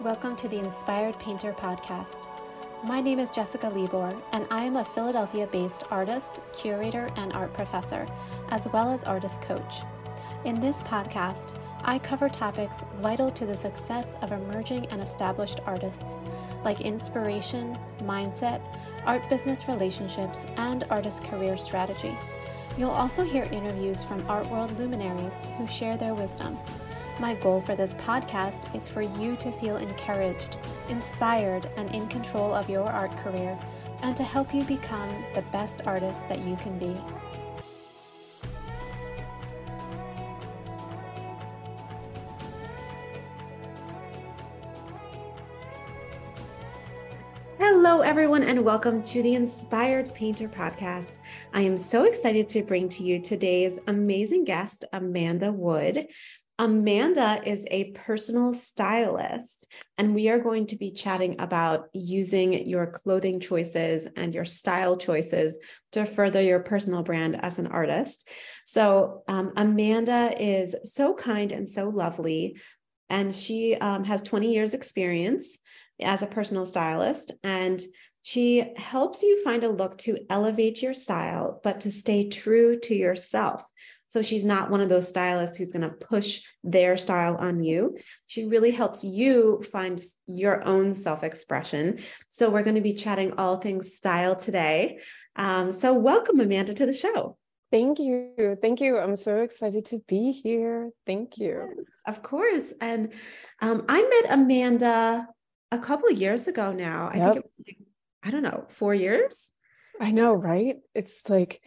Welcome to the Inspired Painter podcast. My name is Jessica Libor, and I am a Philadelphia based artist, curator, and art professor, as well as artist coach. In this podcast, I cover topics vital to the success of emerging and established artists, like inspiration, mindset, art business relationships, and artist career strategy. You'll also hear interviews from art world luminaries who share their wisdom. My goal for this podcast is for you to feel encouraged, inspired, and in control of your art career, and to help you become the best artist that you can be. Hello, everyone, and welcome to the Inspired Painter podcast. I am so excited to bring to you today's amazing guest, Amanda Wood. Amanda is a personal stylist, and we are going to be chatting about using your clothing choices and your style choices to further your personal brand as an artist. So, um, Amanda is so kind and so lovely, and she um, has 20 years' experience as a personal stylist. And she helps you find a look to elevate your style, but to stay true to yourself. So she's not one of those stylists who's going to push their style on you. She really helps you find your own self expression. So we're going to be chatting all things style today. Um, so welcome, Amanda, to the show. Thank you. Thank you. I'm so excited to be here. Thank you. Yes, of course. And um, I met Amanda a couple of years ago now. I yep. think it was like, I don't know, four years. I know, right? It's like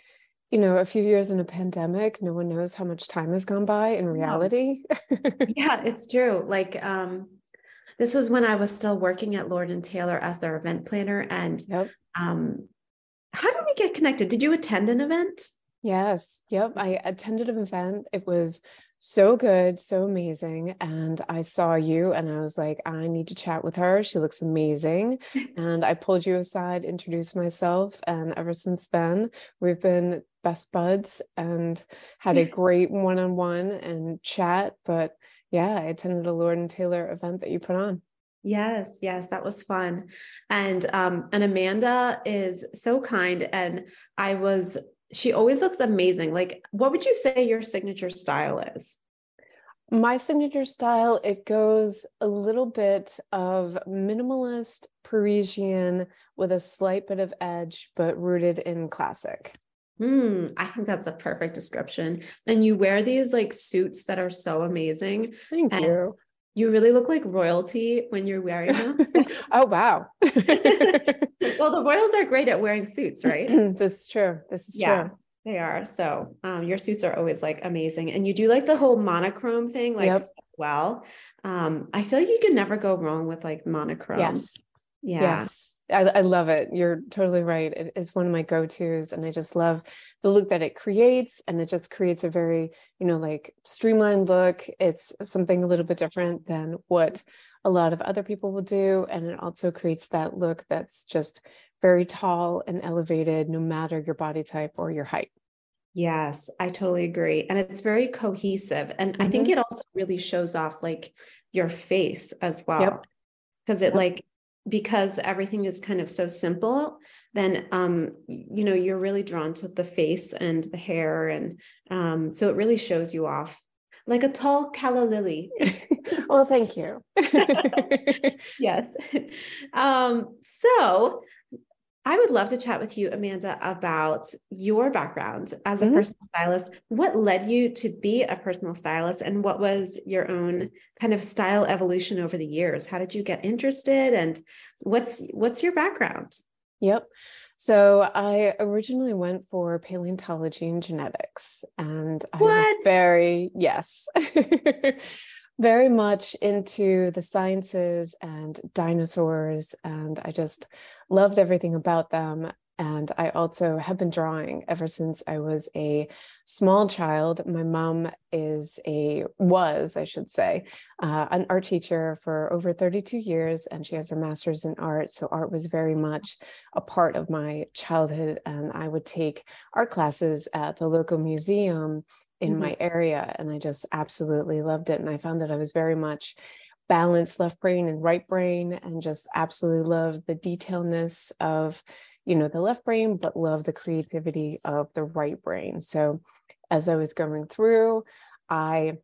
you know, a few years in a pandemic, no one knows how much time has gone by in reality. yeah, it's true. Like, um, this was when I was still working at Lord and Taylor as their event planner. And yep. um, how did we get connected? Did you attend an event? Yes. Yep. I attended an event. It was so good, so amazing. And I saw you and I was like, I need to chat with her. She looks amazing. and I pulled you aside, introduced myself. And ever since then, we've been best buds and had a great one on one and chat. But yeah, I attended a Lord and Taylor event that you put on. Yes, yes, that was fun. And um and Amanda is so kind and I was she always looks amazing. Like, what would you say your signature style is? My signature style, it goes a little bit of minimalist Parisian with a slight bit of edge, but rooted in classic. Hmm, I think that's a perfect description. And you wear these like suits that are so amazing. Thank you. You really look like royalty when you're wearing them. oh wow. well, the royals are great at wearing suits, right? this is true. This is yeah, true. They are. So um, your suits are always like amazing. And you do like the whole monochrome thing, like yep. well. Um, I feel like you can never go wrong with like monochrome. Yes. Yeah. Yes. I, I love it. You're totally right. It is one of my go-tos. And I just love the look that it creates. And it just creates a very, you know, like streamlined look. It's something a little bit different than what a lot of other people will do. And it also creates that look that's just very tall and elevated, no matter your body type or your height. Yes, I totally agree. And it's very cohesive. And mm-hmm. I think mm-hmm. it also really shows off like your face as well. Because yep. it yep. like because everything is kind of so simple then um you know you're really drawn to the face and the hair and um so it really shows you off. Like a tall calla lily well thank you. Yes. Um so I would love to chat with you, Amanda, about your background as a mm-hmm. personal stylist. What led you to be a personal stylist, and what was your own kind of style evolution over the years? How did you get interested, and what's what's your background? Yep. So I originally went for paleontology and genetics, and I what? was very yes. very much into the sciences and dinosaurs and i just loved everything about them. And i also have been drawing ever since i was a small child. My mom is a was i should say uh, an art teacher for over 32 years and she has her master's in art. So art was very much a part of my childhood and i would take art classes at the local museum in mm-hmm. my area and i just absolutely loved it and i found that i was very much balanced left brain and right brain and just absolutely love the detailness of you know the left brain but love the creativity of the right brain so as i was going through i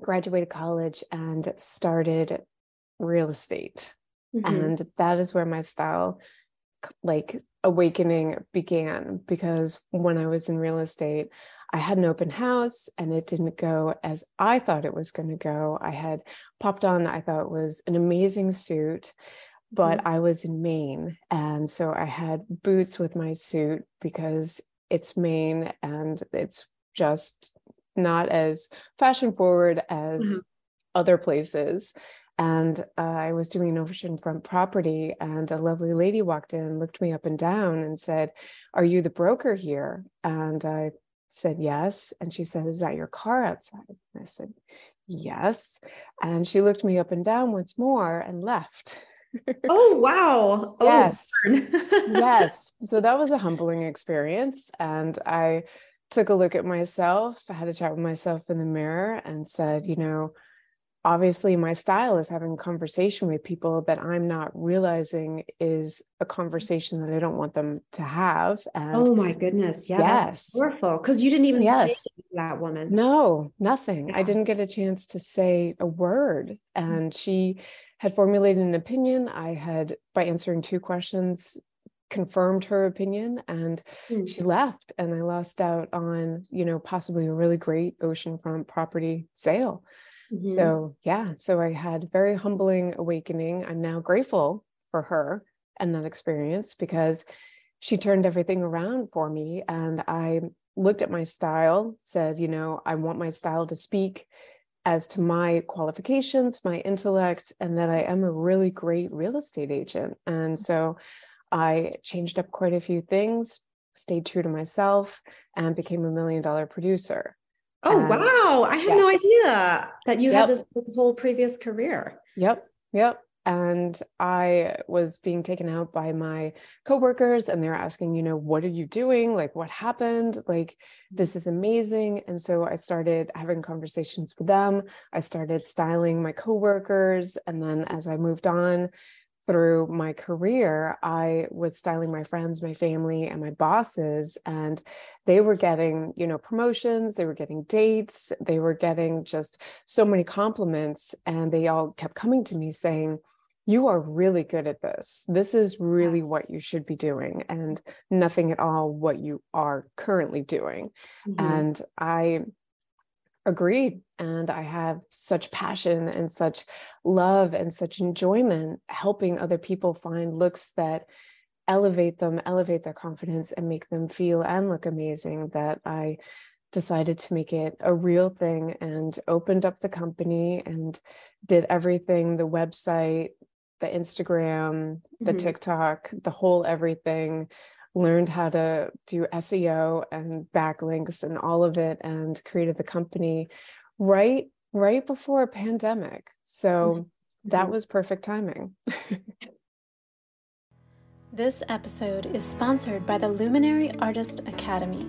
graduated college and started real estate mm-hmm. and that is where my style like awakening began because when i was in real estate I had an open house and it didn't go as I thought it was going to go. I had popped on, I thought was an amazing suit, but mm-hmm. I was in Maine. And so I had boots with my suit because it's Maine and it's just not as fashion forward as mm-hmm. other places. And uh, I was doing an oceanfront property, and a lovely lady walked in, looked me up and down, and said, Are you the broker here? And I said yes. And she said, Is that your car outside? And I said, Yes. And she looked me up and down once more and left. oh, wow. Oh, yes. yes. So that was a humbling experience. And I took a look at myself, I had a chat with myself in the mirror and said, You know, obviously my style is having conversation with people that i'm not realizing is a conversation that i don't want them to have and oh my goodness yeah yes powerful because you didn't even yes. say that woman no nothing yeah. i didn't get a chance to say a word mm. and she had formulated an opinion i had by answering two questions confirmed her opinion and mm. she left and i lost out on you know possibly a really great oceanfront property sale Mm-hmm. So, yeah, so I had very humbling awakening. I'm now grateful for her and that experience because she turned everything around for me. And I looked at my style, said, you know, I want my style to speak as to my qualifications, my intellect, and that I am a really great real estate agent. And so I changed up quite a few things, stayed true to myself, and became a million dollar producer. Oh, and, wow. I had yes. no idea that you yep. had this, this whole previous career. Yep. Yep. And I was being taken out by my coworkers, and they're asking, you know, what are you doing? Like, what happened? Like, this is amazing. And so I started having conversations with them. I started styling my coworkers. And then as I moved on, through my career, I was styling my friends, my family, and my bosses, and they were getting, you know, promotions, they were getting dates, they were getting just so many compliments, and they all kept coming to me saying, you are really good at this. This is really what you should be doing, and nothing at all what you are currently doing. Mm-hmm. And I agreed and i have such passion and such love and such enjoyment helping other people find looks that elevate them elevate their confidence and make them feel and look amazing that i decided to make it a real thing and opened up the company and did everything the website the instagram the mm-hmm. tiktok the whole everything learned how to do SEO and backlinks and all of it and created the company right right before a pandemic. So mm-hmm. that was perfect timing. this episode is sponsored by the Luminary Artist Academy.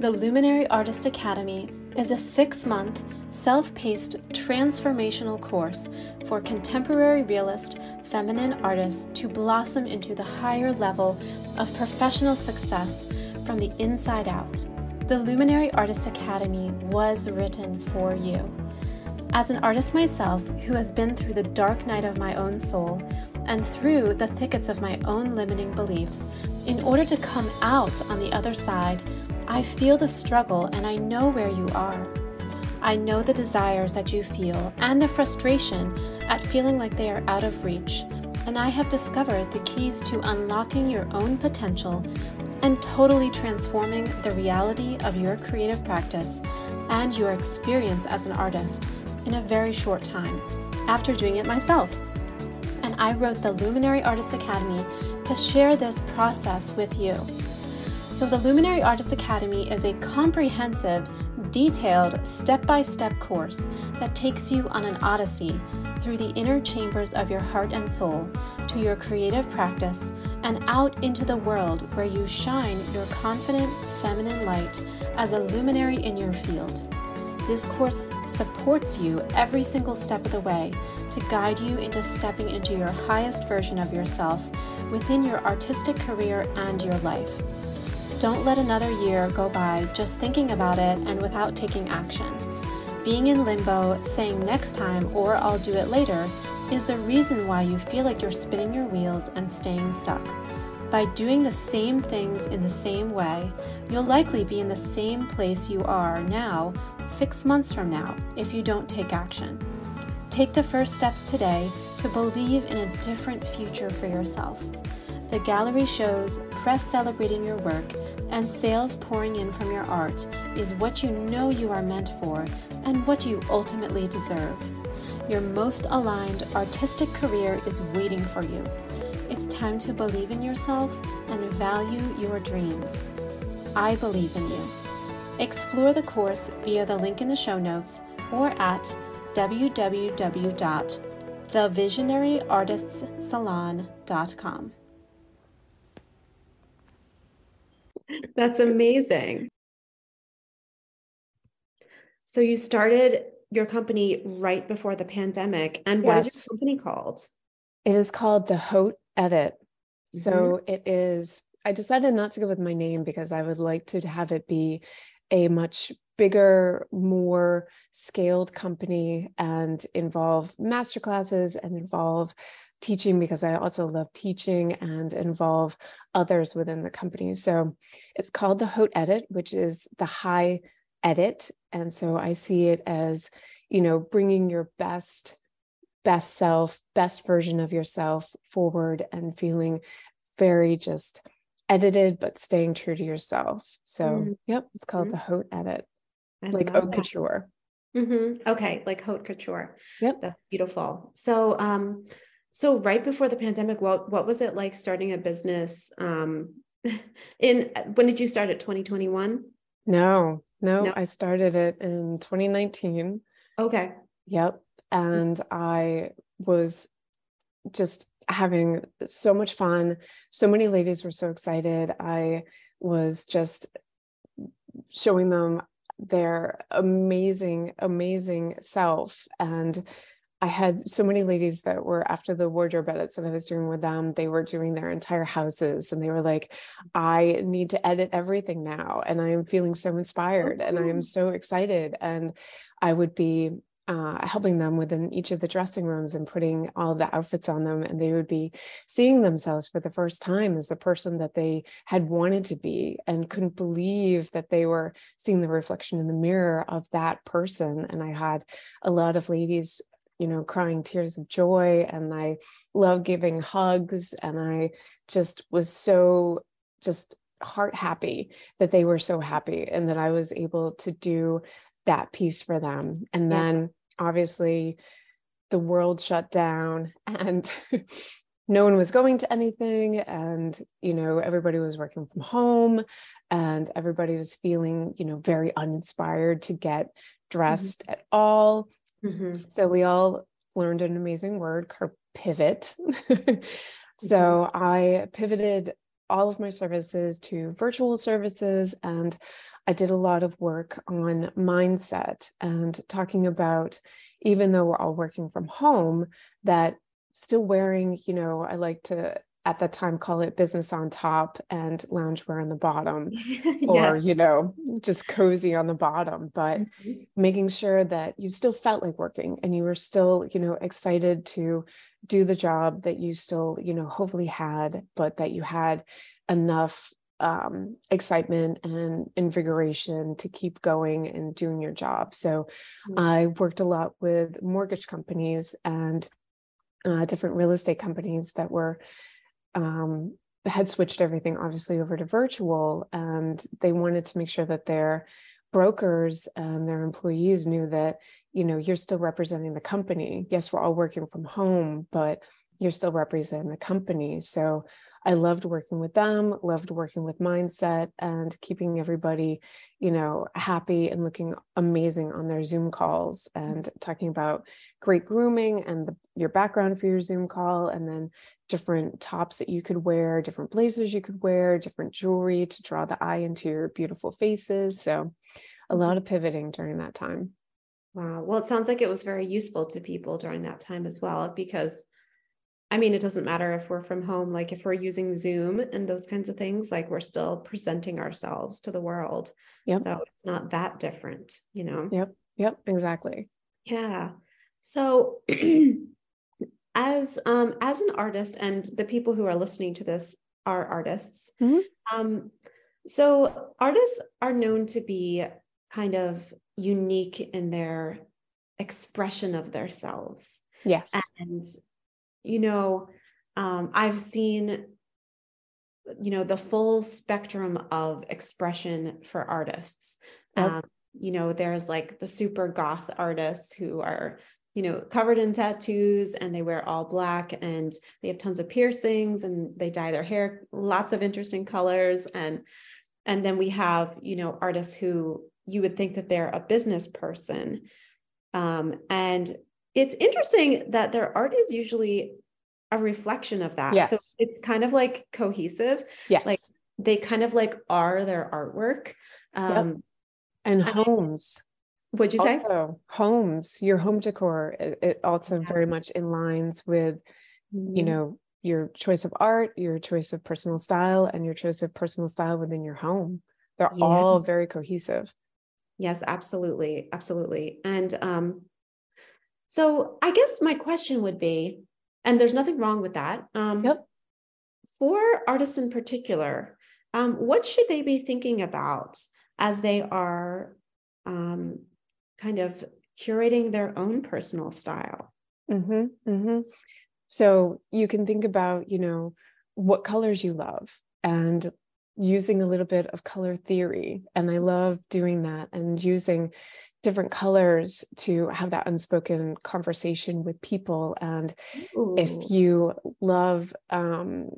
The Luminary Artist Academy is a six month, self paced, transformational course for contemporary realist feminine artists to blossom into the higher level of professional success from the inside out. The Luminary Artist Academy was written for you. As an artist myself who has been through the dark night of my own soul and through the thickets of my own limiting beliefs, in order to come out on the other side, I feel the struggle and I know where you are. I know the desires that you feel and the frustration at feeling like they are out of reach, and I have discovered the keys to unlocking your own potential and totally transforming the reality of your creative practice and your experience as an artist in a very short time after doing it myself. And I wrote the Luminary Artist Academy to share this process with you. So, the Luminary Artist Academy is a comprehensive detailed step by step course that takes you on an odyssey through the inner chambers of your heart and soul to your creative practice and out into the world where you shine your confident feminine light as a luminary in your field. This course supports you every single step of the way to guide you into stepping into your highest version of yourself within your artistic career and your life. Don't let another year go by just thinking about it and without taking action. Being in limbo, saying next time or I'll do it later, is the reason why you feel like you're spinning your wheels and staying stuck. By doing the same things in the same way, you'll likely be in the same place you are now six months from now if you don't take action. Take the first steps today to believe in a different future for yourself. The gallery shows press celebrating your work and sales pouring in from your art is what you know you are meant for and what you ultimately deserve. Your most aligned artistic career is waiting for you. It's time to believe in yourself and value your dreams. I believe in you. Explore the course via the link in the show notes or at www.thevisionaryartistssalon.com. That's amazing. So you started your company right before the pandemic. And what yes. is your company called? It is called the Haute Edit. Mm-hmm. So it is, I decided not to go with my name because I would like to have it be a much bigger, more scaled company and involve masterclasses and involve teaching because I also love teaching and involve others within the company. So it's called the Haute Edit, which is the high edit. And so I see it as, you know, bringing your best, best self, best version of yourself forward and feeling very just edited, but staying true to yourself. So, mm-hmm. yep, it's called mm-hmm. the Haute Edit, I like haute couture. Mm-hmm. Okay, like haute couture. Yep, that's beautiful. So, um, so right before the pandemic, what what was it like starting a business? Um, in when did you start it? 2021? No, no, no, I started it in 2019. Okay. Yep. And I was just having so much fun. So many ladies were so excited. I was just showing them their amazing, amazing self. And I had so many ladies that were after the wardrobe edits that I was doing with them, they were doing their entire houses and they were like, I need to edit everything now. And I am feeling so oh, inspired and I am oh. so excited. And I would be uh, helping them within each of the dressing rooms and putting all the outfits on them. And they would be seeing themselves for the first time as the person that they had wanted to be and couldn't believe that they were seeing the reflection in the mirror of that person. And I had a lot of ladies you know, crying tears of joy. And I love giving hugs. And I just was so just heart happy that they were so happy and that I was able to do that piece for them. And then yeah. obviously the world shut down and no one was going to anything and you know everybody was working from home and everybody was feeling you know very uninspired to get mm-hmm. dressed mm-hmm. at all Mm-hmm. So we all learned an amazing word pivot. so mm-hmm. I pivoted all of my services to virtual services and I did a lot of work on mindset and talking about even though we're all working from home that still wearing you know I like to at that time call it business on top and loungewear on the bottom or you know just cozy on the bottom but mm-hmm. making sure that you still felt like working and you were still you know excited to do the job that you still you know hopefully had but that you had enough um, excitement and invigoration to keep going and doing your job. So mm-hmm. i worked a lot with mortgage companies and uh, different real estate companies that were um, had switched everything obviously over to virtual and they wanted to make sure that their brokers and their employees knew that you know you're still representing the company. Yes we're all working from home but you're still representing the company. So I loved working with them, loved working with mindset and keeping everybody, you know, happy and looking amazing on their Zoom calls and talking about great grooming and the, your background for your Zoom call, and then different tops that you could wear, different blazers you could wear, different jewelry to draw the eye into your beautiful faces. So, a lot mm-hmm. of pivoting during that time. Wow. Well, it sounds like it was very useful to people during that time as well, because I mean, it doesn't matter if we're from home, like if we're using Zoom and those kinds of things, like we're still presenting ourselves to the world. Yep. So it's not that different, you know? Yep. Yep. Exactly. Yeah. So as um as an artist and the people who are listening to this are artists. Mm-hmm. Um, so artists are known to be kind of unique in their expression of themselves. Yes. And, you know, um, I've seen, you know, the full spectrum of expression for artists. Um, you know, there's like the super goth artists who are, you know, covered in tattoos and they wear all black and they have tons of piercings and they dye their hair lots of interesting colors and and then we have, you know, artists who you would think that they're a business person. Um, and it's interesting that their art is usually a reflection of that. Yes. So it's kind of like cohesive. Yes. Like they kind of like are their artwork. Um, yep. And homes. What'd you say? Also, homes, your home decor, it, it also yeah. very much in lines with, mm-hmm. you know, your choice of art, your choice of personal style, and your choice of personal style within your home. They're yes. all very cohesive. Yes, absolutely. Absolutely. And um, so I guess my question would be, and there's nothing wrong with that. Um, yep. For artists in particular, um, what should they be thinking about as they are um, kind of curating their own personal style? Mm-hmm, mm-hmm. So you can think about, you know, what colors you love and using a little bit of color theory. And I love doing that and using different colors to have that unspoken conversation with people. And Ooh. if you love, um,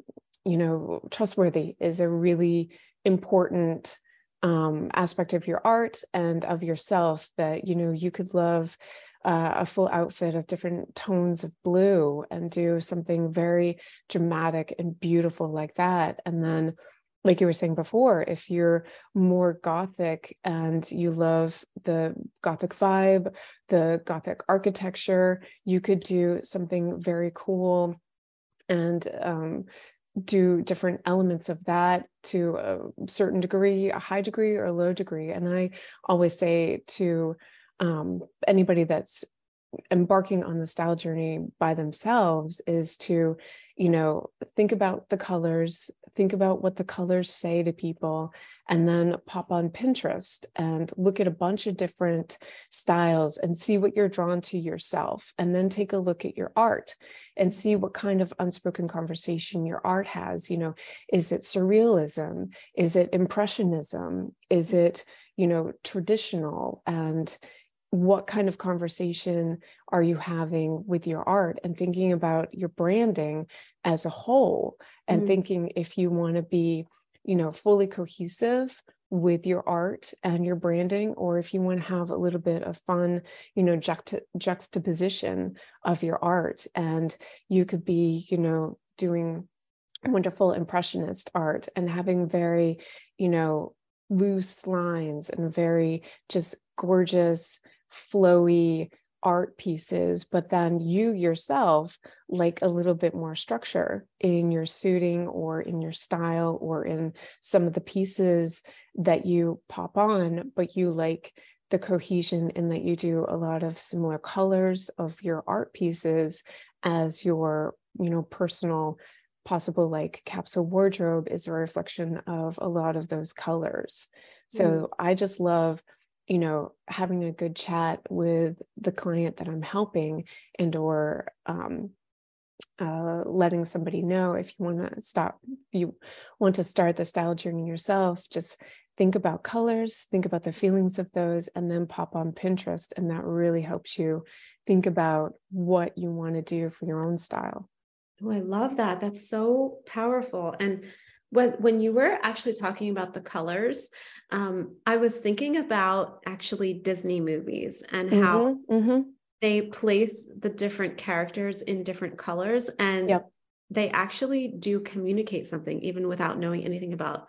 you know, trustworthy is a really important um, aspect of your art and of yourself that, you know, you could love uh, a full outfit of different tones of blue and do something very dramatic and beautiful like that. And then like you were saying before, if you're more gothic and you love the gothic vibe, the gothic architecture, you could do something very cool and um, do different elements of that to a certain degree, a high degree or a low degree. And I always say to um, anybody that's embarking on the style journey by themselves is to you know think about the colors think about what the colors say to people and then pop on pinterest and look at a bunch of different styles and see what you're drawn to yourself and then take a look at your art and see what kind of unspoken conversation your art has. You know is it surrealism? Is it impressionism? Is it you know traditional? And what kind of conversation are you having with your art and thinking about your branding as a whole and mm. thinking if you want to be you know fully cohesive with your art and your branding or if you want to have a little bit of fun you know juxt- juxtaposition of your art. And you could be you know doing wonderful impressionist art and having very you know loose lines and very just gorgeous flowy art pieces, but then you yourself like a little bit more structure in your suiting or in your style or in some of the pieces that you pop on, but you like the cohesion in that you do a lot of similar colors of your art pieces as your, you know, personal possible like capsule wardrobe is a reflection of a lot of those colors. So mm. I just love you know having a good chat with the client that i'm helping and or um, uh, letting somebody know if you want to stop you want to start the style journey yourself just think about colors think about the feelings of those and then pop on pinterest and that really helps you think about what you want to do for your own style. Oh i love that. That's so powerful. And when, when you were actually talking about the colors, um, I was thinking about actually Disney movies and mm-hmm, how mm-hmm. they place the different characters in different colors and yep. they actually do communicate something even without knowing anything about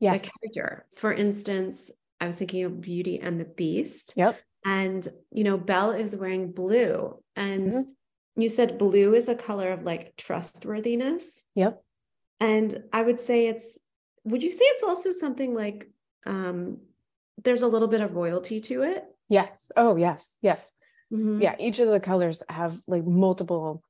yes. the character. For instance, I was thinking of Beauty and the Beast. Yep. And, you know, Belle is wearing blue. And mm-hmm. you said blue is a color of like trustworthiness. Yep. And I would say it's, would you say it's also something like um there's a little bit of royalty to it? Yes. Oh, yes. Yes. Mm-hmm. Yeah. Each of the colors have like multiple,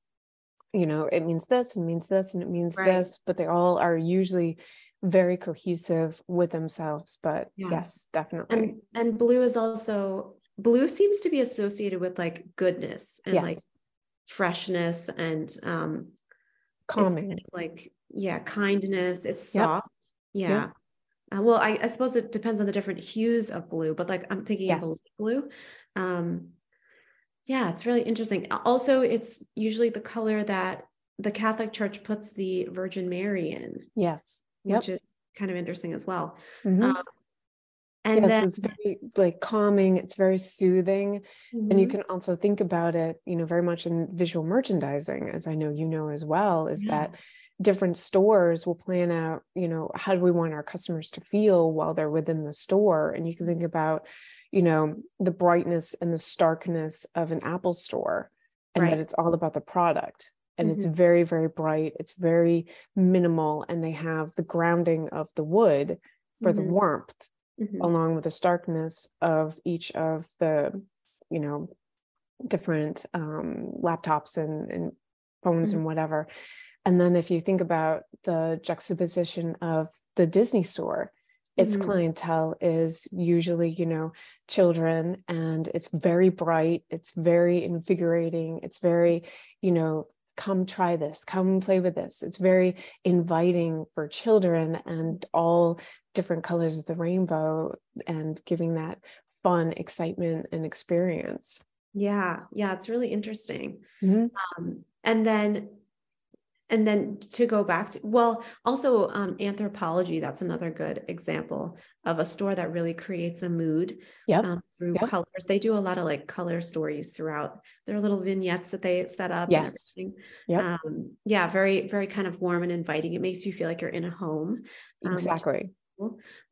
you know, it means this and means this and it means right. this, but they all are usually very cohesive with themselves. But yeah. yes, definitely. And, and blue is also blue seems to be associated with like goodness and yes. like freshness and um calming like yeah kindness it's soft yep. yeah yep. Uh, well I, I, suppose it depends on the different hues of blue but like i'm thinking yes. of blue um yeah it's really interesting also it's usually the color that the catholic church puts the virgin mary in yes yep. which is kind of interesting as well mm-hmm. um, and yes, then it's very like calming it's very soothing mm-hmm. and you mm-hmm. can also think about it you know very much in visual merchandising as i know you know as well is yeah. that different stores will plan out you know how do we want our customers to feel while they're within the store and you can think about you know the brightness and the starkness of an apple store and right. that it's all about the product and mm-hmm. it's very very bright it's very minimal and they have the grounding of the wood for mm-hmm. the warmth mm-hmm. along with the starkness of each of the you know different um, laptops and, and phones mm-hmm. and whatever and then if you think about the juxtaposition of the disney store its mm-hmm. clientele is usually you know children and it's very bright it's very invigorating it's very you know come try this come play with this it's very inviting for children and all different colors of the rainbow and giving that fun excitement and experience yeah yeah it's really interesting mm-hmm. um, and then and then to go back to well also um, Anthropologie that's another good example of a store that really creates a mood yep. um, through yep. colors they do a lot of like color stories throughout their little vignettes that they set up yes yep. Um, yeah very very kind of warm and inviting it makes you feel like you're in a home um, exactly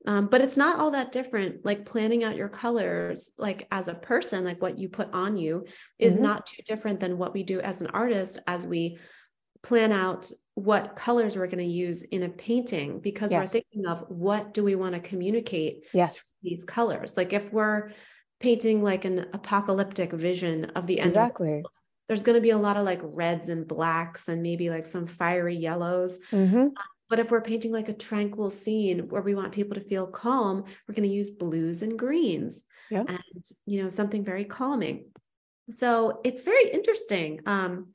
um, but it's not all that different like planning out your colors like as a person like what you put on you is mm-hmm. not too different than what we do as an artist as we plan out what colors we're going to use in a painting because yes. we're thinking of what do we want to communicate yes these colors like if we're painting like an apocalyptic vision of the end exactly the world, there's going to be a lot of like reds and blacks and maybe like some fiery yellows mm-hmm. but if we're painting like a tranquil scene where we want people to feel calm we're going to use blues and greens yep. and you know something very calming so it's very interesting um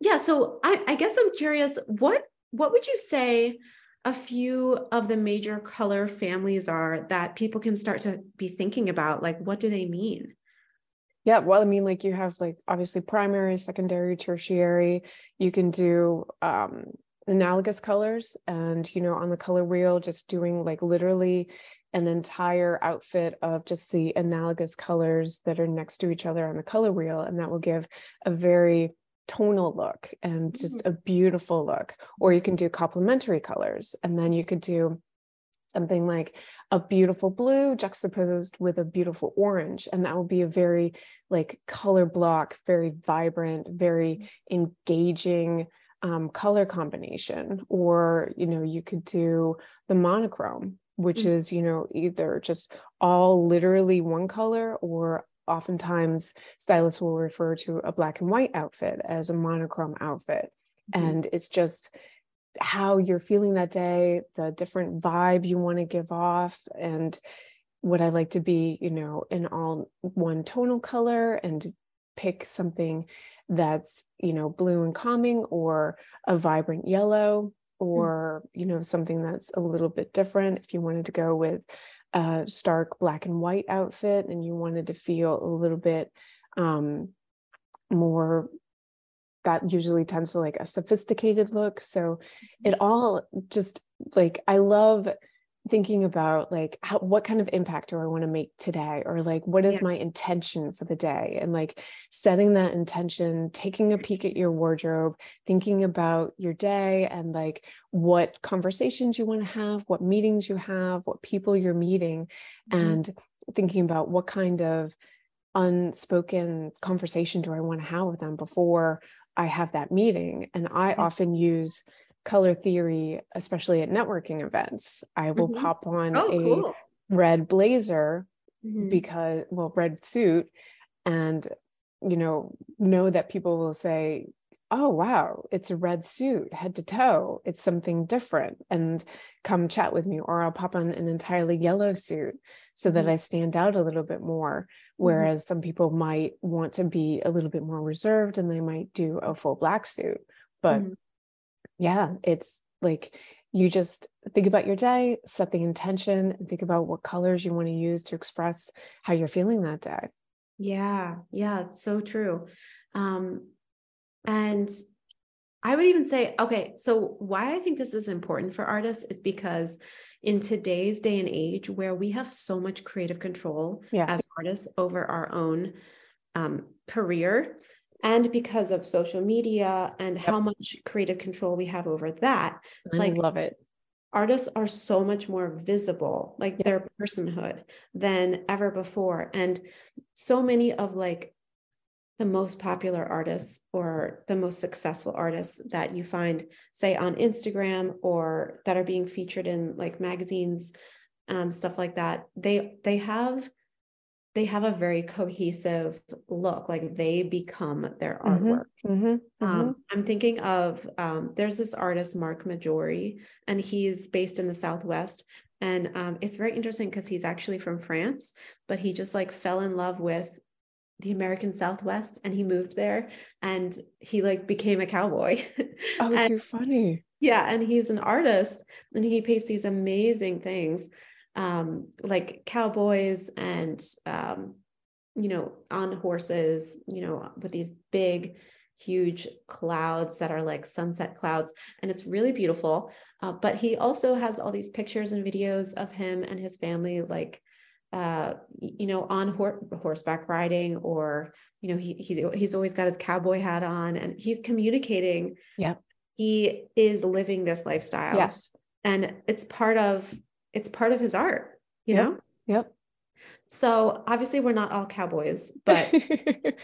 yeah so I, I guess i'm curious what what would you say a few of the major color families are that people can start to be thinking about like what do they mean? Yeah well i mean like you have like obviously primary secondary tertiary. You can do um analogous colors and you know on the color wheel just doing like literally an entire outfit of just the analogous colors that are next to each other on the color wheel. And that will give a very tonal look and just mm-hmm. a beautiful look or you can do complementary colors and then you could do something like a beautiful blue juxtaposed with a beautiful orange and that will be a very like color block very vibrant very mm-hmm. engaging um, color combination or you know you could do the monochrome which mm-hmm. is you know either just all literally one color or oftentimes stylists will refer to a black and white outfit as a monochrome outfit mm-hmm. and it's just how you're feeling that day the different vibe you want to give off and would i like to be you know in all one tonal color and pick something that's you know blue and calming or a vibrant yellow mm. or you know something that's a little bit different if you wanted to go with a stark black and white outfit and you wanted to feel a little bit um, more that usually tends to like a sophisticated look so it mm-hmm. all just like i love thinking about like how, what kind of impact do I want to make today or like what is yeah. my intention for the day and like setting that intention taking a peek at your wardrobe thinking about your day and like what conversations you want to have what meetings you have what people you're meeting mm-hmm. and thinking about what kind of unspoken conversation do I want to have with them before I have that meeting? And I mm-hmm. often use color theory, especially at networking events. I will mm-hmm. pop on oh, a cool. red blazer mm-hmm. because, well, red suit, and, you know, know that people will say, oh wow it's a red suit head to toe it's something different and come chat with me or i'll pop on an entirely yellow suit so that mm-hmm. i stand out a little bit more mm-hmm. whereas some people might want to be a little bit more reserved and they might do a full black suit but mm-hmm. Yeah it's like you just think about your day set the intention and think about what colors you want to use to express how you're feeling that day yeah yeah it's so true um and I would even say, okay, so why I think this is important for artists is because in today's day and age where we have so much creative control yes. as artists over our own um, career, and because of social media and yep. how much creative control we have over that, I like love it. Artists are so much more visible, like yep. their personhood than ever before. And so many of like the most popular artists or the most successful artists that you find say on instagram or that are being featured in like magazines um, stuff like that they they have they have a very cohesive look like they become their mm-hmm, artwork mm-hmm, mm-hmm, um, i'm thinking of um, there's this artist Mark Maggiori and he's based in the southwest and um, it's very interesting because he's actually from france but he just like fell in love with the American Southwest and he moved there and he like became a cowboy. Oh, and, too funny. Yeah. And he's an artist and he paints these amazing things um, like cowboys and, um, you know, on horses, you know, with these big, huge clouds that are like sunset clouds. And it's really beautiful. Uh, but he also has all these pictures and videos of him and his family, like uh, you know, on hor- horseback riding, or you know, he he's he's always got his cowboy hat on, and he's communicating. Yeah, he is living this lifestyle. Yes, and it's part of it's part of his art. You yep. know. Yep. So obviously we're not all cowboys, but could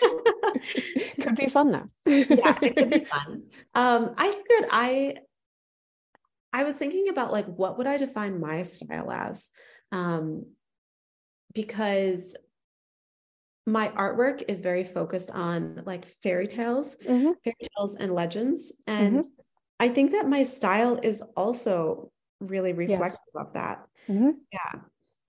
be fun though. yeah, it could be fun. Um, I think that I I was thinking about like what would I define my style as? Um, because my artwork is very focused on like fairy tales, mm-hmm. fairy tales and legends. And mm-hmm. I think that my style is also really reflective yes. of that. Mm-hmm. Yeah.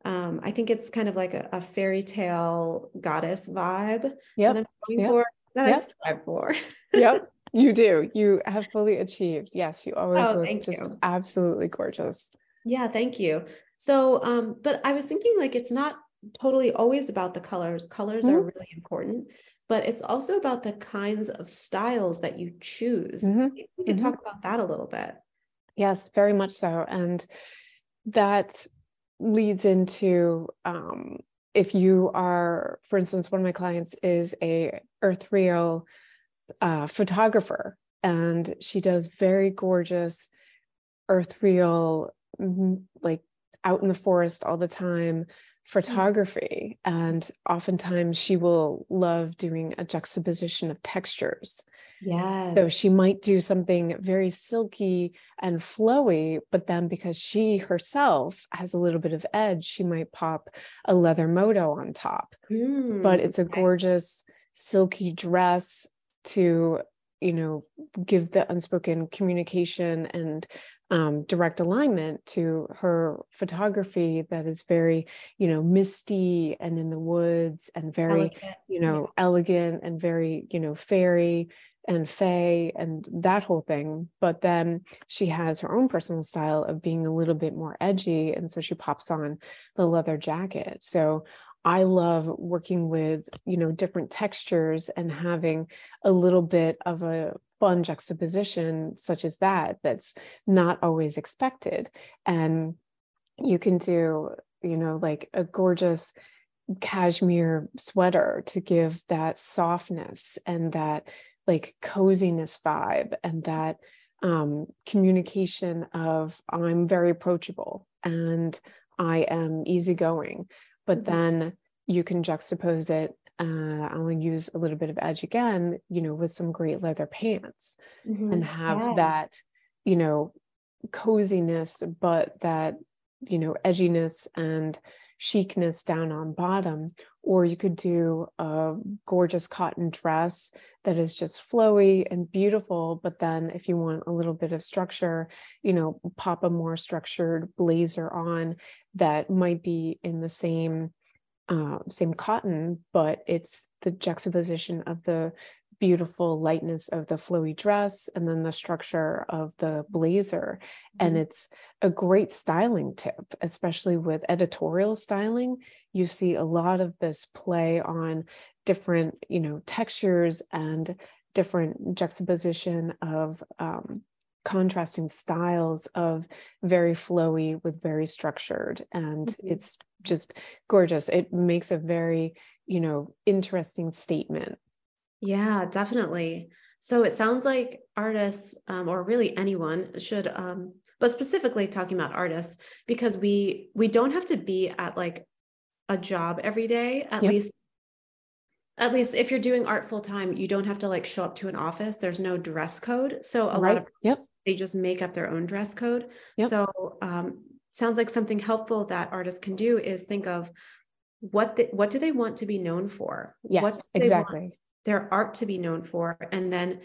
Um, I think it's kind of like a, a fairy tale goddess vibe yep. that I'm going yep. for, that yep. I strive for. yep. You do. You have fully achieved. Yes, you always oh, look just you. absolutely gorgeous. Yeah, thank you. So, um, but I was thinking like it's not totally always about the colors. Colors mm-hmm. are really important, but it's also about the kinds of styles that you choose. Mm-hmm. So we can mm-hmm. talk about that a little bit. Yes, very much so. And that leads into um, if you are, for instance, one of my clients is a earthreal uh, photographer, and she does very gorgeous earthreal, like out in the forest all the time Mm. photography and oftentimes she will love doing a juxtaposition of textures yeah so she might do something very silky and flowy but then because she herself has a little bit of edge she might pop a leather moto on top mm, but it's a gorgeous silky dress to you know give the unspoken communication and um, direct alignment to her photography that is very, you know, misty and in the woods and very, elegant. you know, yeah. elegant and very, you know, fairy and fey and that whole thing. But then she has her own personal style of being a little bit more edgy. And so she pops on the leather jacket. So I love working with, you know, different textures and having a little bit of a fun juxtaposition such as that that's not always expected and you can do you know like a gorgeous cashmere sweater to give that softness and that like coziness vibe and that um, communication of i'm very approachable and i am easygoing but mm-hmm. then you can juxtapose it uh, I'll use a little bit of edge again, you know, with some great leather pants mm-hmm. and have yeah. that, you know, coziness, but that, you know, edginess and chicness down on bottom. Or you could do a gorgeous cotton dress that is just flowy and beautiful. But then if you want a little bit of structure, you know, pop a more structured blazer on that might be in the same uh, same cotton, but it's the juxtaposition of the beautiful lightness of the flowy dress and then the structure of the blazer. Mm-hmm. And it's a great styling tip, especially with editorial styling. You see a lot of this play on different, you know, textures and different juxtaposition of um, contrasting styles of very flowy with very structured and mm-hmm. it's just gorgeous it makes a very you know interesting statement yeah definitely so it sounds like artists um, or really anyone should um, but specifically talking about artists because we we don't have to be at like a job every day at yep. least at least if you're doing art full time, you don't have to like show up to an office. There's no dress code. So a right. lot of yep. they just make up their own dress code. Yep. So um, sounds like something helpful that artists can do is think of what the, what do they want to be known for? Yes, what exactly. Their art to be known for, and then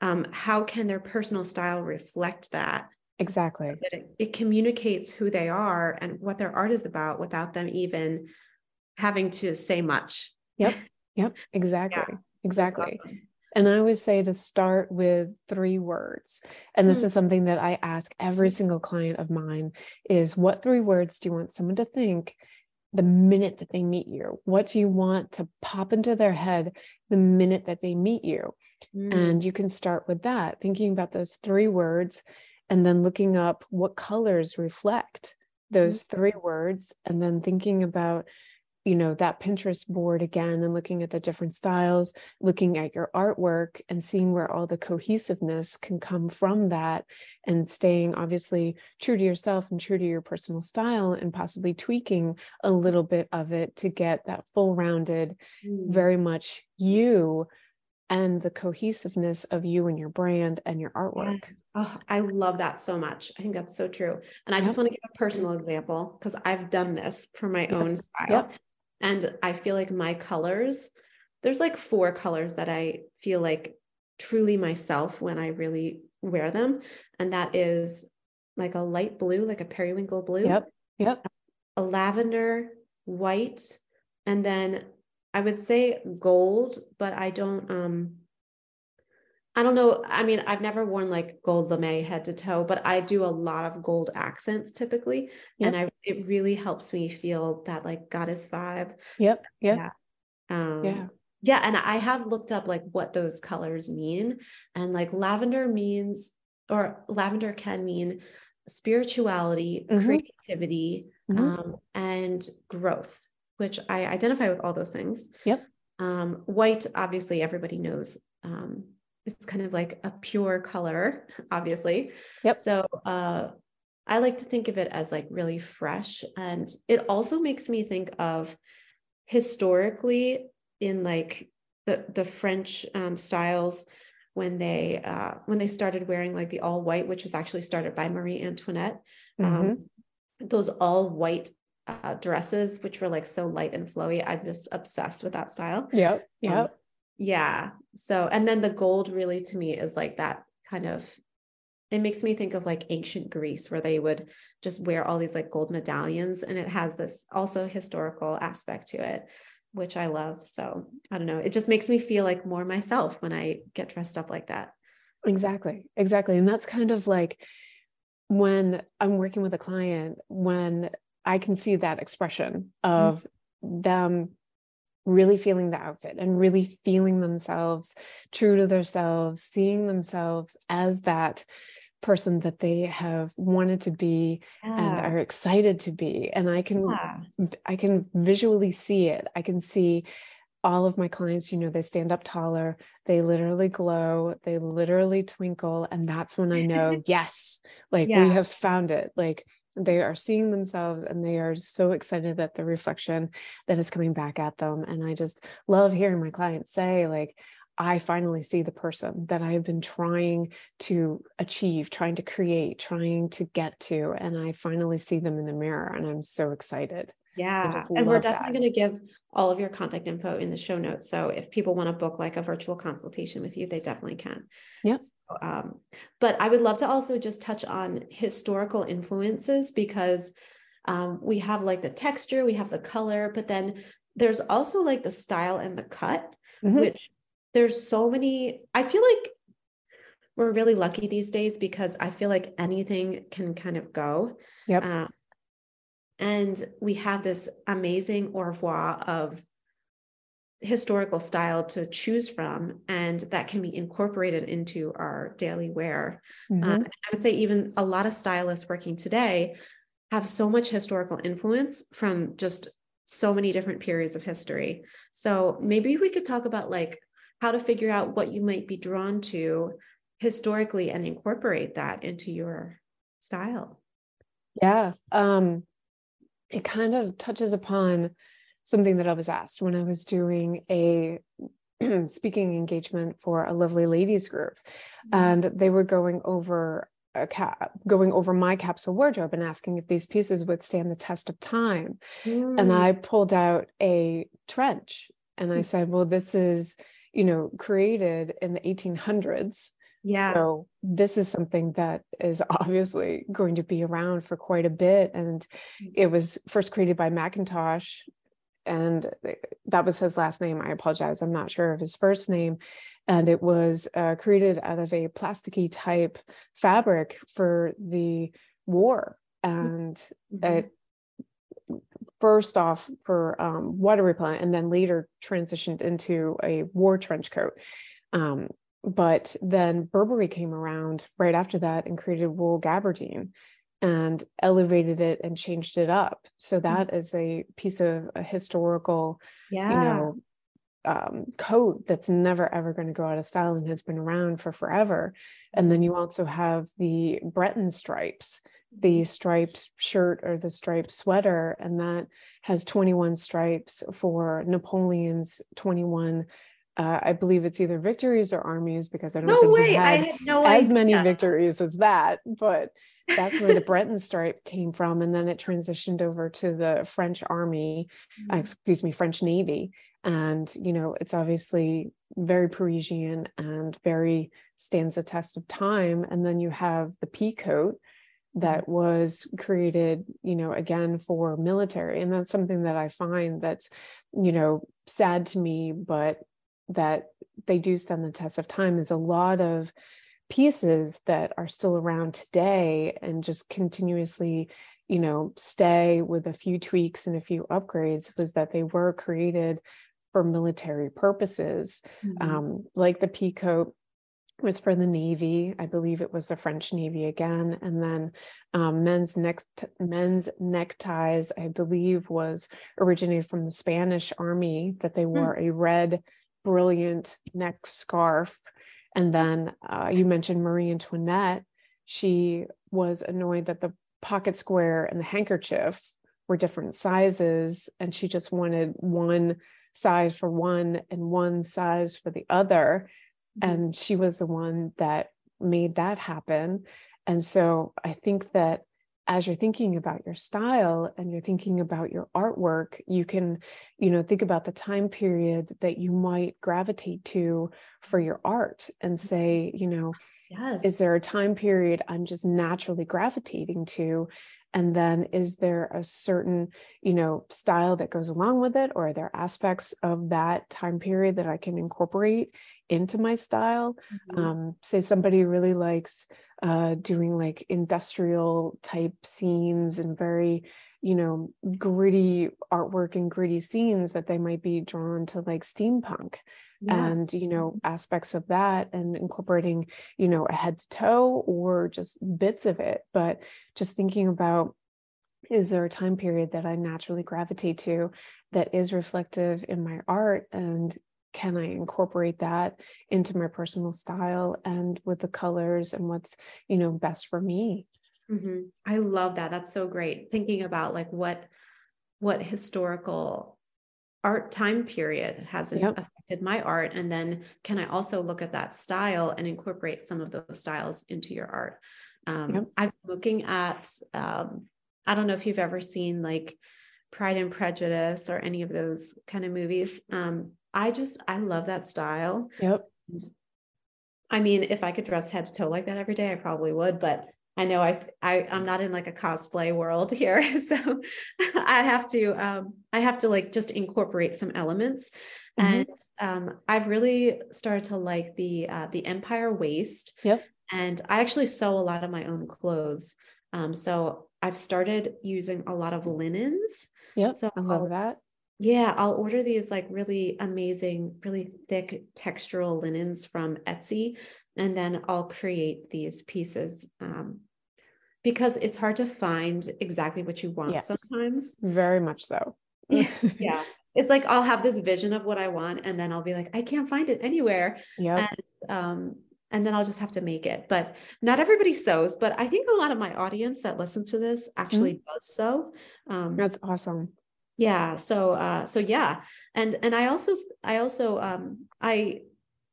um, how can their personal style reflect that? Exactly. That it, it communicates who they are and what their art is about without them even having to say much. Yep. Yep, exactly. Yeah. Exactly. Awesome. And I always say to start with three words. And this mm. is something that I ask every single client of mine is what three words do you want someone to think the minute that they meet you? What do you want to pop into their head the minute that they meet you? Mm. And you can start with that, thinking about those three words and then looking up what colors reflect those mm. three words and then thinking about you know that pinterest board again and looking at the different styles looking at your artwork and seeing where all the cohesiveness can come from that and staying obviously true to yourself and true to your personal style and possibly tweaking a little bit of it to get that full rounded mm. very much you and the cohesiveness of you and your brand and your artwork. Yes. Oh, I love that so much. I think that's so true. And I yep. just want to give a personal example because I've done this for my yep. own style. Yep. And I feel like my colors, there's like four colors that I feel like truly myself when I really wear them. And that is like a light blue, like a periwinkle blue. Yep. Yep. A lavender, white, and then I would say gold, but I don't um I don't know. I mean, I've never worn like gold lame head to toe, but I do a lot of gold accents typically. Yep. And I it really helps me feel that like goddess vibe. Yep. So, yep. Yeah. Um, yeah. Yeah. And I have looked up like what those colors mean. And like lavender means, or lavender can mean spirituality, mm-hmm. creativity, mm-hmm. Um, and growth, which I identify with all those things. Yep. Um, white, obviously, everybody knows um, it's kind of like a pure color, obviously. Yep. So uh, I like to think of it as like really fresh. And it also makes me think of historically in like the, the French um, styles when they uh, when they started wearing like the all white, which was actually started by Marie Antoinette. Um, mm-hmm. Um, those all white uh, dresses, which were like so light and flowy. I'm just obsessed with that style. Yep. Yep. Um, yeah. So and then the gold really to me is like that kind of it makes me think of like ancient greece where they would just wear all these like gold medallions and it has this also historical aspect to it which i love. So i don't know. It just makes me feel like more myself when i get dressed up like that. Exactly. Exactly. And that's kind of like when i'm working with a client when i can see that expression of mm-hmm. them really feeling the outfit and really feeling themselves true to themselves, seeing themselves as that person that they have wanted to be yeah. and are excited to be and i can yeah. i can visually see it i can see all of my clients you know they stand up taller they literally glow they literally twinkle and that's when i know yes like yeah. we have found it like they are seeing themselves and they are so excited that the reflection that is coming back at them and i just love hearing my clients say like I finally see the person that I have been trying to achieve, trying to create, trying to get to. And I finally see them in the mirror and I'm so excited. Yeah. And we're definitely going to give all of your contact info in the show notes. So if people want to book like a virtual consultation with you, they definitely can. Yes. So, um, but I would love to also just touch on historical influences because um, we have like the texture, we have the color, but then there's also like the style and the cut, mm-hmm. which there's so many i feel like we're really lucky these days because i feel like anything can kind of go yep uh, and we have this amazing au revoir of historical style to choose from and that can be incorporated into our daily wear mm-hmm. um, i would say even a lot of stylists working today have so much historical influence from just so many different periods of history so maybe we could talk about like how to figure out what you might be drawn to historically and incorporate that into your style. Yeah. Um, it kind of touches upon something that I was asked when I was doing a speaking engagement for a lovely ladies group. Mm-hmm. And they were going over a cap going over my capsule wardrobe and asking if these pieces would stand the test of time. Mm. And I pulled out a trench and I mm. said, well, this is you know, created in the 1800s. Yeah. So this is something that is obviously going to be around for quite a bit. And mm. it was first created by Macintosh. And that was his last name. I apologize. I'm not sure of his first name. And it was uh, created out of a plasticky type fabric for the war. And mm-hmm. it first off for um, water repellent and then later transitioned into a war trench coat. Um, but then Burberry came around right after that and created wool gabardine and elevated it and changed it up. So mm. that mm-hmm. is a piece of a historical, yeah. you know, um, coat that's never ever going to go out of style and has been around for forever. And then you also have the Breton stripes, the striped shirt or the striped sweater, and that has 21 stripes for Napoleon's 21. Uh, I believe it's either victories or armies because I don't no think way. had, had no as idea. many victories as that. But that's where the Breton stripe came from, and then it transitioned over to the French army, uh, mm-hmm. uh, excuse me, French navy, and you know it's obviously very Parisian and very stands the test of time. And then you have the pea coat, that mm-hmm. was created you know again for military and that's something that i find that's you know sad to me but that they do stand the test of time is a lot of pieces that are still around today and just continuously you know stay with a few tweaks and a few upgrades was that they were created for military purposes mm-hmm. um, like the pea coat was for the Navy. I believe it was the French Navy again. And then um, men's next men's neckties, I believe, was originated from the Spanish Army that they hmm. wore mm. a red, brilliant neck scarf. And then uh, you mentioned Marie Antoinette. She was annoyed that the pocket square and the handkerchief were different sizes, and she just wanted one size for one and one size for the other Mm-hmm. and she was the one that made that happen and so i think that as you're thinking about your style and you're thinking about your artwork you can you know think about the time period that you might gravitate to for your art and mm-hmm. say you know yes is there a time period i'm just naturally gravitating to and then is there a certain you know style that goes along with it or are there aspects of that time period that i can incorporate into my style mm-hmm. um, say somebody really likes uh, doing like industrial type scenes and very you know gritty artwork and gritty scenes that they might be drawn to like steampunk yeah. and you know aspects of that and incorporating you know a head to toe or just bits of it but just thinking about is there a time period that i naturally gravitate to that is reflective in my art and can i incorporate that into my personal style and with the colors and what's you know best for me Mm-hmm. I love that. That's so great. Thinking about like what what historical art time period has yep. affected my art and then can i also look at that style and incorporate some of those styles into your art um, yep. i'm looking at um, i don't know if you've ever seen like pride and prejudice or any of those kind of movies um, i just i love that style yep i mean if i could dress head to toe like that every day i probably would but I know I, I I'm not in like a cosplay world here, so I have to um, I have to like just incorporate some elements, mm-hmm. and um, I've really started to like the uh, the Empire waist. Yep. And I actually sew a lot of my own clothes, um, so I've started using a lot of linens. Yep. So I love I'll, that. Yeah, I'll order these like really amazing, really thick textural linens from Etsy, and then I'll create these pieces um, because it's hard to find exactly what you want yes, sometimes. Very much so. yeah. It's like I'll have this vision of what I want and then I'll be like, I can't find it anywhere. Yeah. And um, and then I'll just have to make it. But not everybody sews, but I think a lot of my audience that listen to this actually mm-hmm. does sew. Um, That's awesome. Yeah. So uh so yeah. And and I also I also um I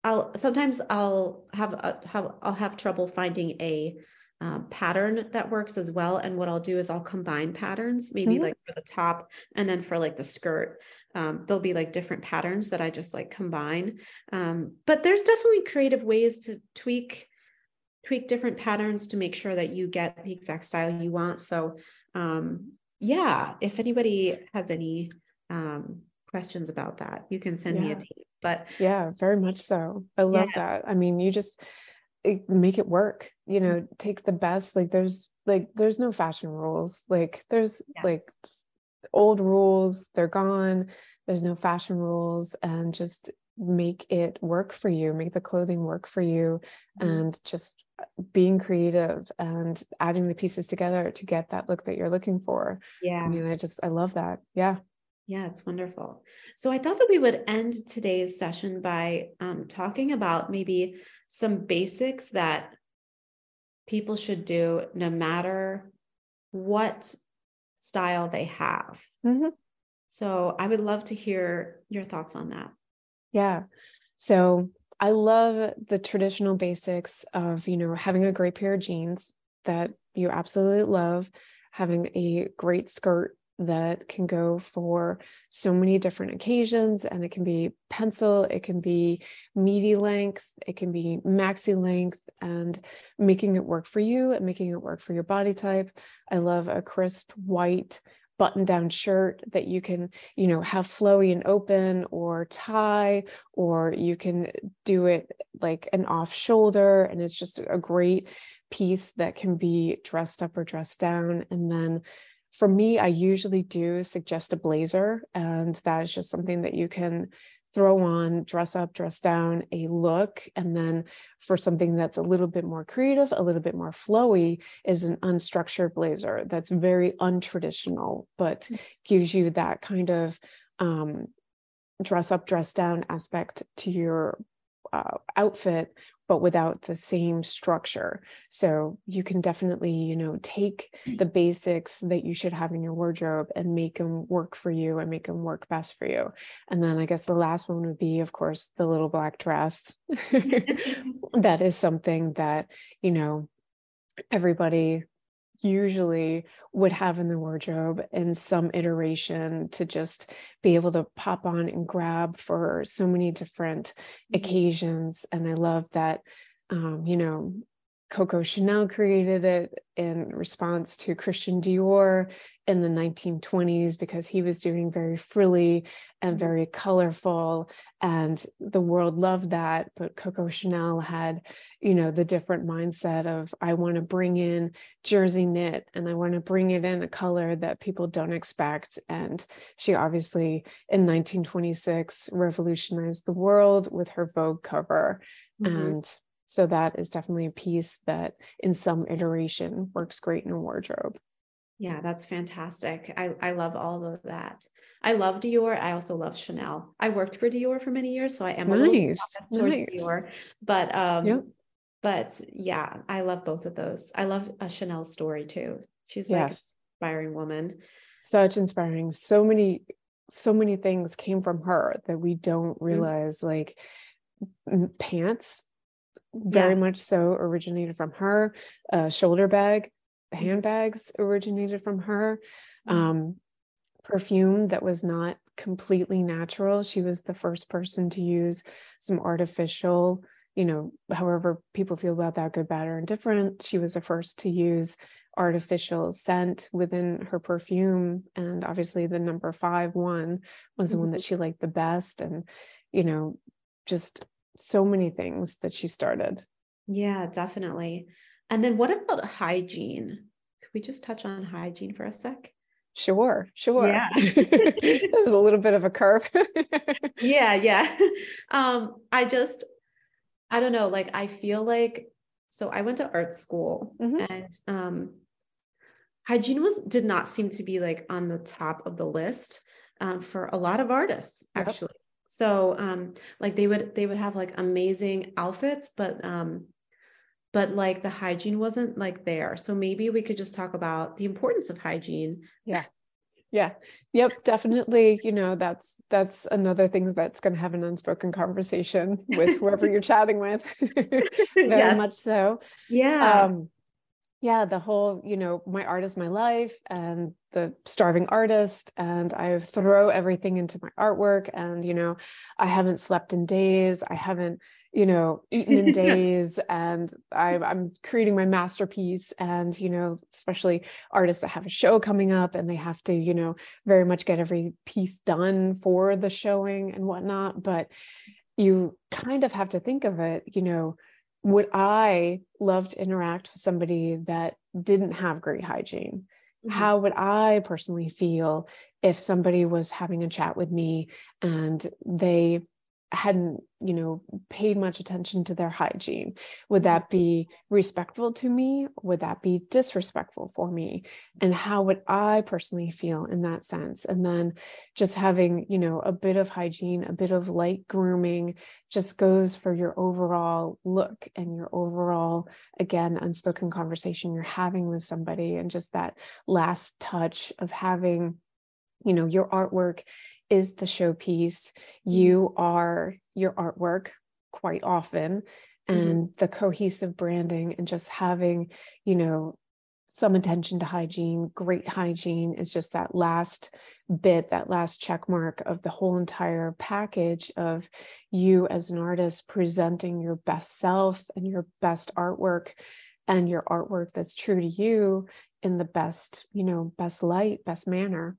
I'll sometimes I'll have a, have I'll have trouble finding a um, pattern that works as well. And what I'll do is I'll combine patterns, maybe mm-hmm. like for the top and then for like the skirt. Um, there'll be like different patterns that I just like combine. Um, but there's definitely creative ways to tweak tweak different patterns to make sure that you get the exact style you want. So um, yeah, if anybody has any um, questions about that, you can send yeah. me a tape. But yeah, very much so. I love yeah. that. I mean, you just make it work you know take the best like there's like there's no fashion rules like there's yeah. like old rules they're gone there's no fashion rules and just make it work for you make the clothing work for you mm-hmm. and just being creative and adding the pieces together to get that look that you're looking for yeah i mean i just i love that yeah yeah, it's wonderful. So I thought that we would end today's session by um, talking about maybe some basics that people should do no matter what style they have. Mm-hmm. So I would love to hear your thoughts on that. Yeah. So I love the traditional basics of, you know, having a great pair of jeans that you absolutely love, having a great skirt that can go for so many different occasions and it can be pencil it can be midi length it can be maxi length and making it work for you and making it work for your body type. I love a crisp white button down shirt that you can you know have flowy and open or tie or you can do it like an off shoulder and it's just a great piece that can be dressed up or dressed down. And then for me, I usually do suggest a blazer, and that is just something that you can throw on, dress up, dress down, a look. And then for something that's a little bit more creative, a little bit more flowy, is an unstructured blazer that's very untraditional, but mm. gives you that kind of um, dress up, dress down aspect to your uh, outfit but without the same structure. So you can definitely, you know, take the mm. basics that you should have in your wardrobe and make them work for you and make them work best for you. And then I guess the last one would be, of course, the little black dress. that is something that, you know, everybody usually would have in the wardrobe in some iteration to just be able to pop on and grab for so many different mm-hmm. occasions. And I love that, um, you know, Coco Chanel created it in response to Christian Dior in the 1920s because he was doing very frilly and mm-hmm. very colorful and the world loved that but Coco Chanel had you know the different mindset of I want to bring in jersey knit and I want to bring it in a color that people don't expect and she obviously in 1926 revolutionized the world with her Vogue cover mm-hmm. and so that is definitely a piece that in some iteration works great in a wardrobe. Yeah, that's fantastic. I, I love all of that. I love Dior. I also love Chanel. I worked for Dior for many years, so I am nice. a little towards nice. Dior. But um, yep. but yeah, I love both of those. I love a Chanel story too. She's like yes. inspiring woman. Such inspiring. So many, so many things came from her that we don't mm-hmm. realize. Mm-hmm. Like pants, very yeah. much so originated from her. Uh, shoulder bag, mm-hmm. handbags originated from her. Mm-hmm. Um, perfume that was not completely natural. She was the first person to use some artificial you know, however people feel about that, good, bad, or indifferent, she was the first to use artificial scent within her perfume. And obviously, the number five one was the one that mm-hmm. she liked the best. And, you know, just so many things that she started. Yeah, definitely. And then what about hygiene? Could we just touch on hygiene for a sec? Sure, sure. Yeah. it was a little bit of a curve. yeah, yeah. Um, I just I don't know, like I feel like so I went to art school mm-hmm. and um hygiene was did not seem to be like on the top of the list um, for a lot of artists actually. So um like they would they would have like amazing outfits but um but like the hygiene wasn't like there. So maybe we could just talk about the importance of hygiene. Yeah yeah yep definitely you know that's that's another thing that's going to have an unspoken conversation with whoever you're chatting with very yes. much so yeah um yeah the whole you know my art is my life and the starving artist and i throw everything into my artwork and you know i haven't slept in days i haven't you know eaten in days and I, i'm creating my masterpiece and you know especially artists that have a show coming up and they have to you know very much get every piece done for the showing and whatnot but you kind of have to think of it you know would i love to interact with somebody that didn't have great hygiene mm-hmm. how would i personally feel if somebody was having a chat with me and they hadn't you know paid much attention to their hygiene. Would mm-hmm. that be respectful to me? Would that be disrespectful for me? And how would i personally feel in that sense? And then just having you know a bit of hygiene a bit of light grooming just goes for your overall look and your overall again unspoken conversation you're having with somebody and just that last touch of having you know your artwork is the showpiece. Mm-hmm. You are your artwork quite often, mm-hmm. and mm-hmm. the cohesive branding and just having, you know, some attention to hygiene, great hygiene is just that last bit, that last check mark of the whole entire package of you as an artist presenting your best self and your best artwork and your artwork that's true to you in the best, you know, best light, best manner.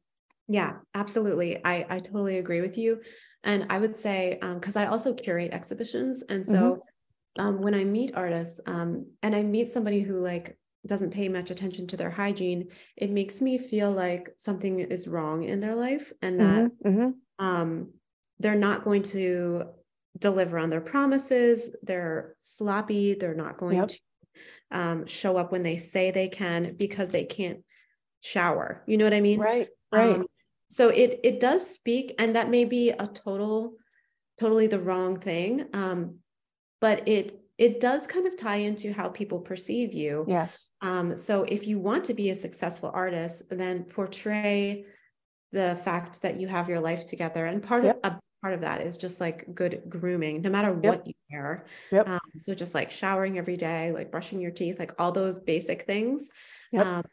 Yeah, absolutely. I, I totally agree with you. And I would say, because um, I also curate exhibitions. And so mm-hmm. um, when I meet artists um, and I meet somebody who like doesn't pay much attention to their hygiene, it makes me feel like something is wrong in their life and that mm-hmm. mm-hmm. Um, they're not going to deliver on their promises. They're sloppy. They're not going yep. to um, show up when they say they can because they can't shower. You know what I mean? Right. Right. Um, so it it does speak and that may be a total totally the wrong thing um, but it it does kind of tie into how people perceive you yes um, so if you want to be a successful artist then portray the fact that you have your life together and part yep. of a part of that is just like good grooming no matter yep. what you wear yep. Um, so just like showering every day like brushing your teeth like all those basic things yep. um,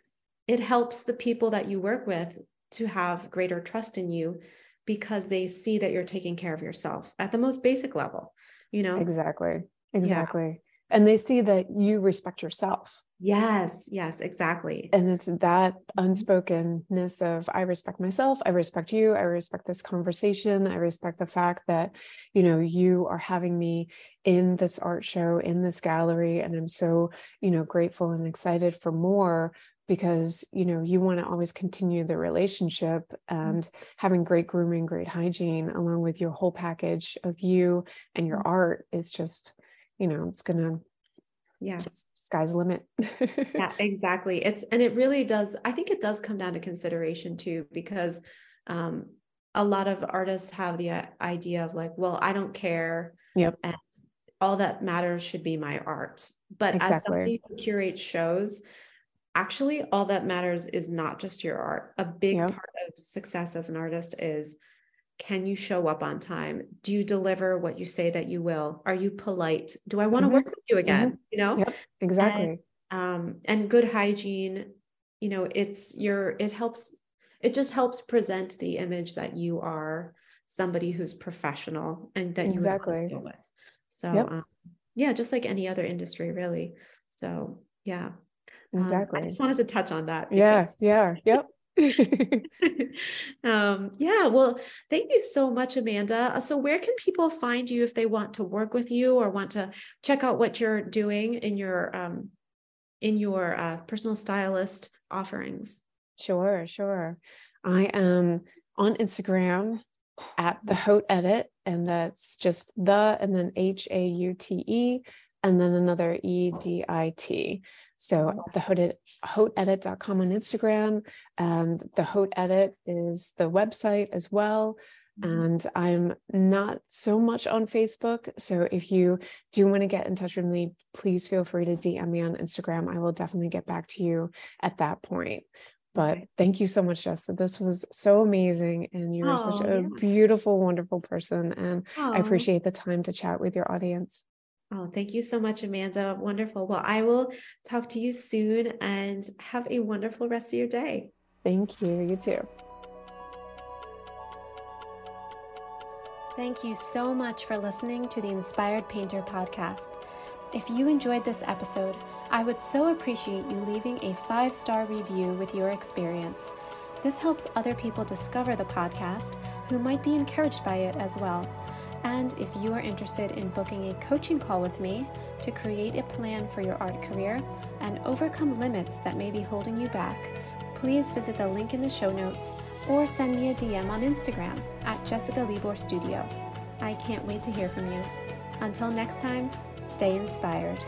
it helps the people that you work with to have greater trust in you because they see that you're taking care of yourself at the most basic level you know? Exactly. Exactly. Yeah. and they see that you respect yourself. Yes yes exactly. And it's that unspokenness of i respect myself i respect you i respect this conversation i respect the fact that you know you are having me in this art show in this gallery and i'm so you know grateful and excited for more because you know you want to always continue the relationship mm-hmm. and having great grooming great hygiene along with your whole package of you and your mm-hmm. art is just you know it's gonna yeah sky's the limit yeah exactly it's and it really does i think it does come down to consideration too because um a lot of artists have the uh, idea of like well i don't care yep and all that matters should be my art. But exactly. as somebody who curates shows, actually all that matters is not just your art. A big yep. part of success as an artist is can you show up on time? Do you deliver what you say that you will? Are you polite? Do I want to mm-hmm. work with you again? Mm-hmm. You know? Yep, exactly. And, um, and good hygiene, you know, it's your, it helps, it just helps present the image that you are somebody who's professional and that exactly. you deal with. So, yep. um, yeah, just like any other industry, really. So, yeah. Exactly. Um, I just wanted to touch on that. Yeah. Yeah. Yep. um, yeah, well, thank you so much, Amanda. Uh, so, where can people find you if they want to work with you or want to check out what you're doing in your um, in your uh, personal stylist offerings? Sure, sure. I am on Instagram at the Haute Edit, and that's just the and then H A U T E and then another E D I T. So the Haute, hauteedit.com on Instagram and the Haute Edit is the website as well. Mm-hmm. And I'm not so much on Facebook. So if you do want to get in touch with me, please feel free to DM me on Instagram. I will definitely get back to you at that point. But thank you so much, Jessica. This was so amazing. And you're oh, such a yeah. beautiful, wonderful person. And oh. I appreciate the time to chat with your audience. Oh, thank you so much, Amanda. Wonderful. Well, I will talk to you soon and have a wonderful rest of your day. Thank you. You too. Thank you so much for listening to the Inspired Painter podcast. If you enjoyed this episode, I would so appreciate you leaving a five star review with your experience. This helps other people discover the podcast who might be encouraged by it as well. And if you are interested in booking a coaching call with me to create a plan for your art career and overcome limits that may be holding you back, please visit the link in the show notes or send me a DM on Instagram at Jessica Libor Studio. I can't wait to hear from you. Until next time, stay inspired.